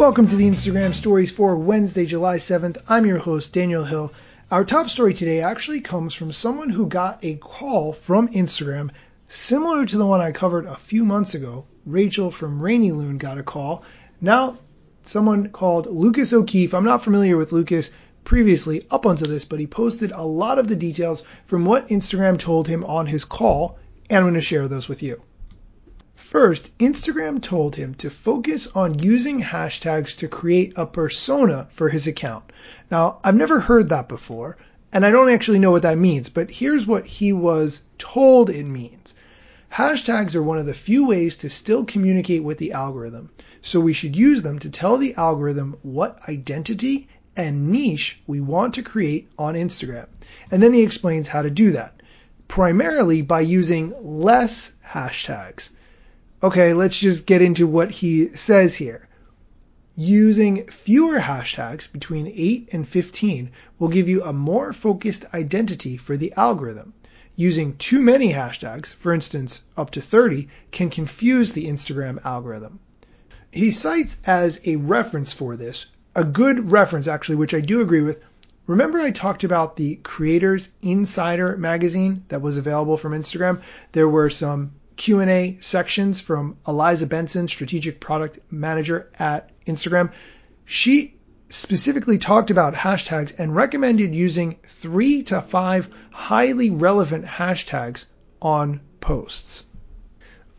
Welcome to the Instagram stories for Wednesday, July 7th. I'm your host, Daniel Hill. Our top story today actually comes from someone who got a call from Instagram similar to the one I covered a few months ago. Rachel from Rainy Loon got a call. Now, someone called Lucas O'Keefe. I'm not familiar with Lucas previously up until this, but he posted a lot of the details from what Instagram told him on his call, and I'm going to share those with you. First, Instagram told him to focus on using hashtags to create a persona for his account. Now, I've never heard that before, and I don't actually know what that means, but here's what he was told it means. Hashtags are one of the few ways to still communicate with the algorithm, so we should use them to tell the algorithm what identity and niche we want to create on Instagram. And then he explains how to do that, primarily by using less hashtags. Okay, let's just get into what he says here. Using fewer hashtags between 8 and 15 will give you a more focused identity for the algorithm. Using too many hashtags, for instance up to 30, can confuse the Instagram algorithm. He cites as a reference for this, a good reference actually, which I do agree with. Remember I talked about the Creators Insider magazine that was available from Instagram? There were some Q&A sections from Eliza Benson, strategic product manager at Instagram. She specifically talked about hashtags and recommended using 3 to 5 highly relevant hashtags on posts.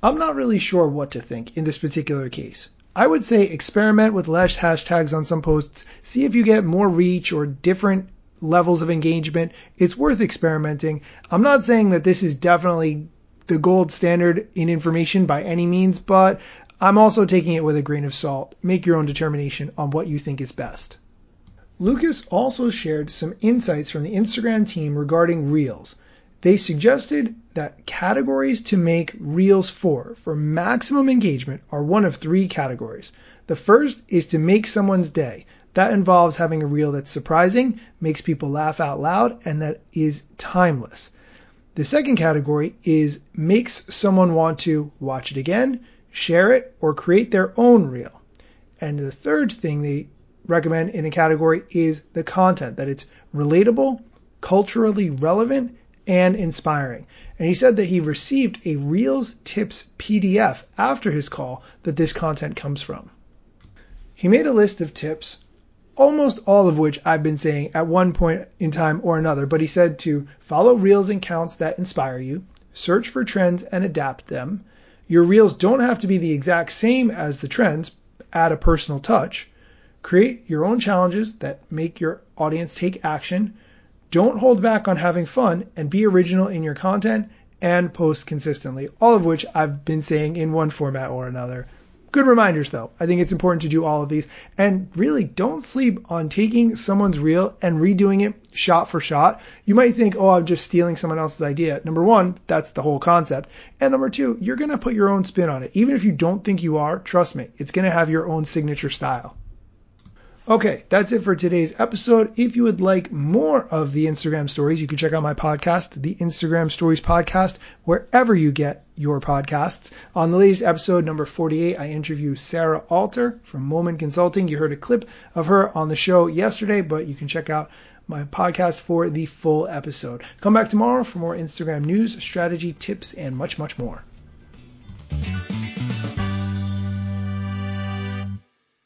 I'm not really sure what to think in this particular case. I would say experiment with less hashtags on some posts, see if you get more reach or different levels of engagement. It's worth experimenting. I'm not saying that this is definitely the gold standard in information by any means, but I'm also taking it with a grain of salt. Make your own determination on what you think is best. Lucas also shared some insights from the Instagram team regarding Reels. They suggested that categories to make Reels for for maximum engagement are one of three categories. The first is to make someone's day. That involves having a reel that's surprising, makes people laugh out loud, and that is timeless. The second category is makes someone want to watch it again, share it, or create their own reel. And the third thing they recommend in a category is the content, that it's relatable, culturally relevant, and inspiring. And he said that he received a Reels Tips PDF after his call that this content comes from. He made a list of tips almost all of which I've been saying at one point in time or another. But he said to follow reels and counts that inspire you, search for trends and adapt them. Your reels don't have to be the exact same as the trends, add a personal touch. Create your own challenges that make your audience take action. Don't hold back on having fun and be original in your content and post consistently. All of which I've been saying in one format or another. Good reminders though. I think it's important to do all of these. And really don't sleep on taking someone's reel and redoing it shot for shot. You might think, oh, I'm just stealing someone else's idea. Number one, that's the whole concept. And number two, you're going to put your own spin on it. Even if you don't think you are, trust me, it's going to have your own signature style. Okay, that's it for today's episode. If you would like more of the Instagram stories, you can check out my podcast, the Instagram Stories Podcast, wherever you get your podcasts. On the latest episode, number 48, I interview Sarah Alter from Moment Consulting. You heard a clip of her on the show yesterday, but you can check out my podcast for the full episode. Come back tomorrow for more Instagram news, strategy, tips, and much, much more.